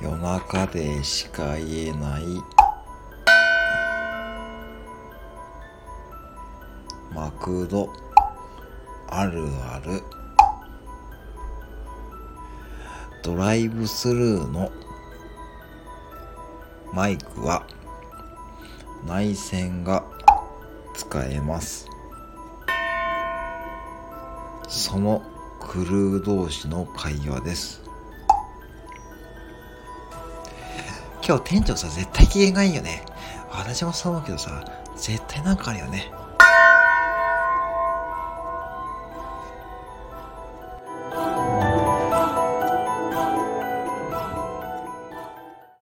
夜中でしか言えない。マクド。あるある。ドライブスルーの。マイクは。内線が。使えます。そのクルー同士の会話です。今日店長さ絶対機嫌がいいよね。私もそう思うけどさ絶対なんかあるよね。